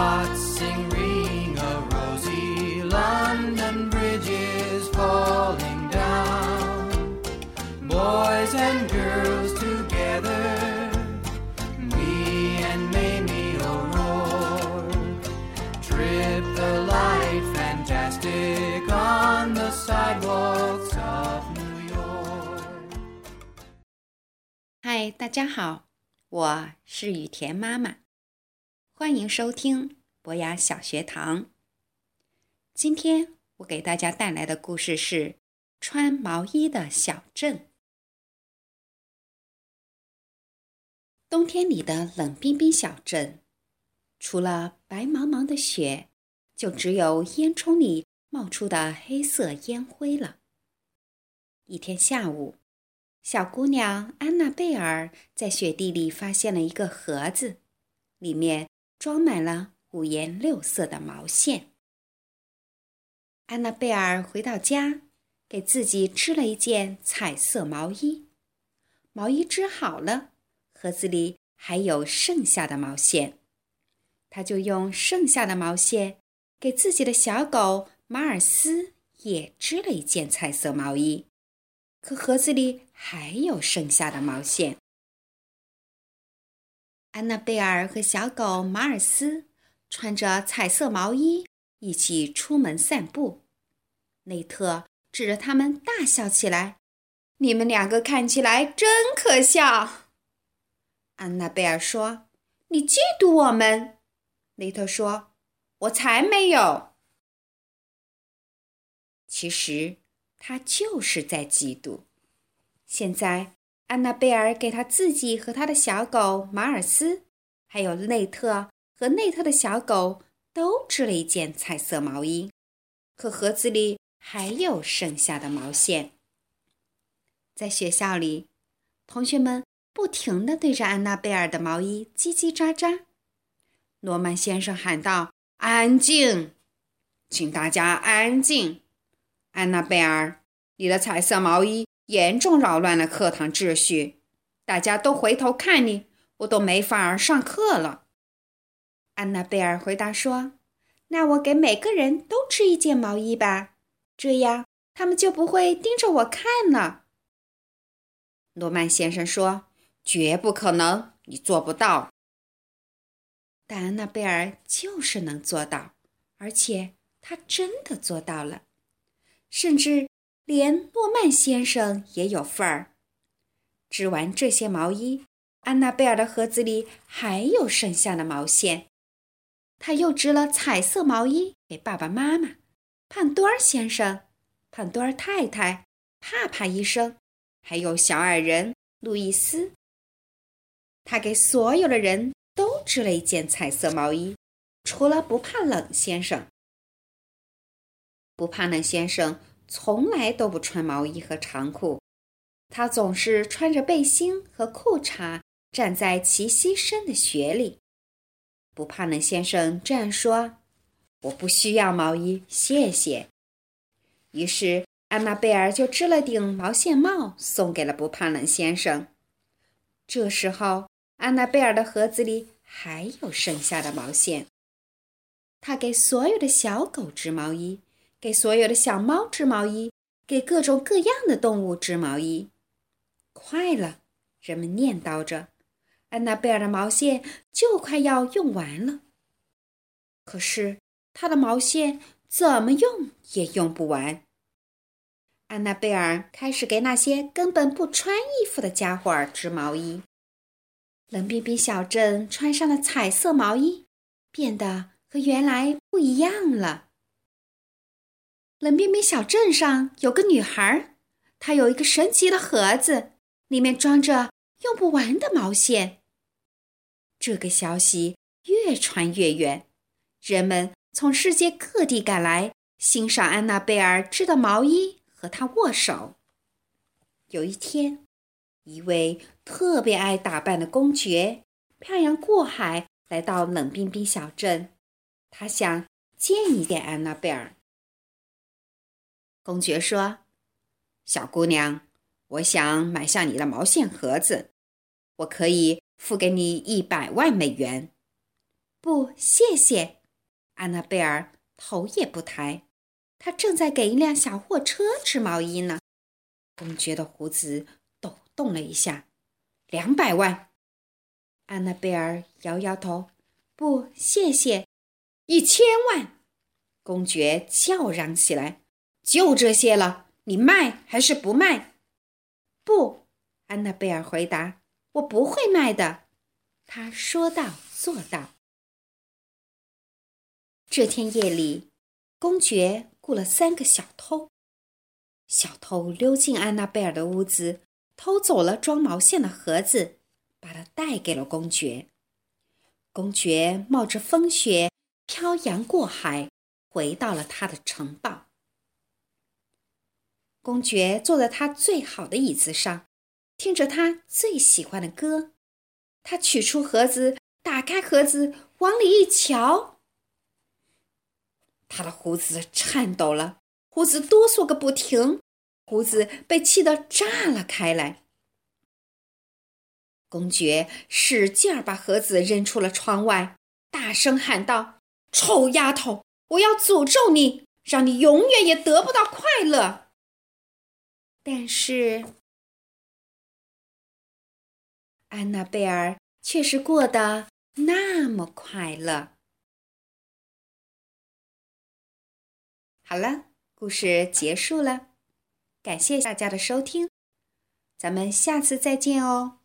The tossing ring of rosy London bridges falling down. Boys and girls together, me and Mamie O'Rourke, trip the light fantastic on the sidewalks of New York. 嗨，大家好，我是雨田妈妈， 欢迎收听博雅小学堂。今天我给大家带来的故事是《穿毛衣的小镇》。冬天里的冷冰冰小镇，除了白茫茫的雪，就只有烟囱里冒出的黑色烟灰了。一天下午，小姑娘安娜贝尔在雪地里发现了一个盒子，里面装满了五颜六色的毛线。安娜贝尔回到家，给自己织了一件彩色毛衣。毛衣织好了，盒子里还有剩下的毛线，她就用剩下的毛线给自己的小狗马尔斯也织了一件彩色毛衣。可盒子里还有剩下的毛线。安娜贝尔和小狗马尔斯穿着彩色毛衣一起出门散步。内特指着他们大笑起来：“你们两个看起来真可笑！”安娜贝尔说：“你嫉妒我们。”内特说：“我才没有。”其实。他就是在嫉妒。现在，安娜贝尔给他自己和他的小狗马尔斯，还有内特和内特的小狗都织了一件彩色毛衣，可盒子里还有剩下的毛线。在学校里，同学们不停地对着安娜贝尔的毛衣叽叽喳喳。诺曼先生喊道：“安静，请大家安静。”安娜贝尔，你的彩色毛衣严重扰乱了课堂秩序，大家都回头看你，我都没法儿上课了。安娜贝尔回答说：“那我给每个人都织一件毛衣吧，这样他们就不会盯着我看了。”诺曼先生说：“绝不可能，你做不到。”但安娜贝尔就是能做到，而且她真的做到了。甚至连诺曼先生也有份儿。织完这些毛衣，安娜贝尔的盒子里还有剩下的毛线。他又织了彩色毛衣给爸爸妈妈、胖墩儿先生、胖墩儿太太、帕帕医生，还有小矮人路易斯。他给所有的人都织了一件彩色毛衣，除了不怕冷先生。不怕冷先生从来都不穿毛衣和长裤，他总是穿着背心和裤衩站在齐膝深的雪里。不怕冷先生这样说：“我不需要毛衣，谢谢。”于是安娜贝尔就织了顶毛线帽送给了不怕冷先生。这时候，安娜贝尔的盒子里还有剩下的毛线，她给所有的小狗织毛衣。给所有的小猫织毛衣，给各种各样的动物织毛衣。快了，人们念叨着，安娜贝尔的毛线就快要用完了。可是她的毛线怎么用也用不完。安娜贝尔开始给那些根本不穿衣服的家伙织毛衣。冷冰冰小镇穿上了彩色毛衣，变得和原来不一样了。冷冰冰小镇上有个女孩，她有一个神奇的盒子，里面装着用不完的毛线。这个消息越传越远，人们从世界各地赶来欣赏安娜贝尔织的毛衣，和她握手。有一天，一位特别爱打扮的公爵漂洋过海来到冷冰冰小镇，他想见一见安娜贝尔。公爵说：“小姑娘，我想买下你的毛线盒子，我可以付给你一百万美元。”不，谢谢。安娜贝尔头也不抬，她正在给一辆小货车织毛衣呢。公爵的胡子抖动了一下。两百万。安娜贝尔摇摇头，不，谢谢。一千万。公爵叫嚷起来：“就这些了，你卖还是不卖？”不，安娜贝尔回答：“我不会卖的。”他说到做到。这天夜里，公爵雇了三个小偷。小偷溜进安娜贝尔的屋子，偷走了装毛线的盒子，把它带给了公爵。公爵冒着风雪漂洋过海，回到了他的城堡。公爵坐在他最好的椅子上，听着他最喜欢的歌。他取出盒子，打开盒子，往里一瞧，他的胡子颤抖了，胡子哆嗦个不停，胡子被气得炸了开来。公爵使劲儿把盒子扔出了窗外，大声喊道：“臭丫头，我要诅咒你，让你永远也得不到快乐。”但是。安娜贝尔却是过得那么快乐。好了，故事结束了，感谢大家的收听，咱们下次再见哦。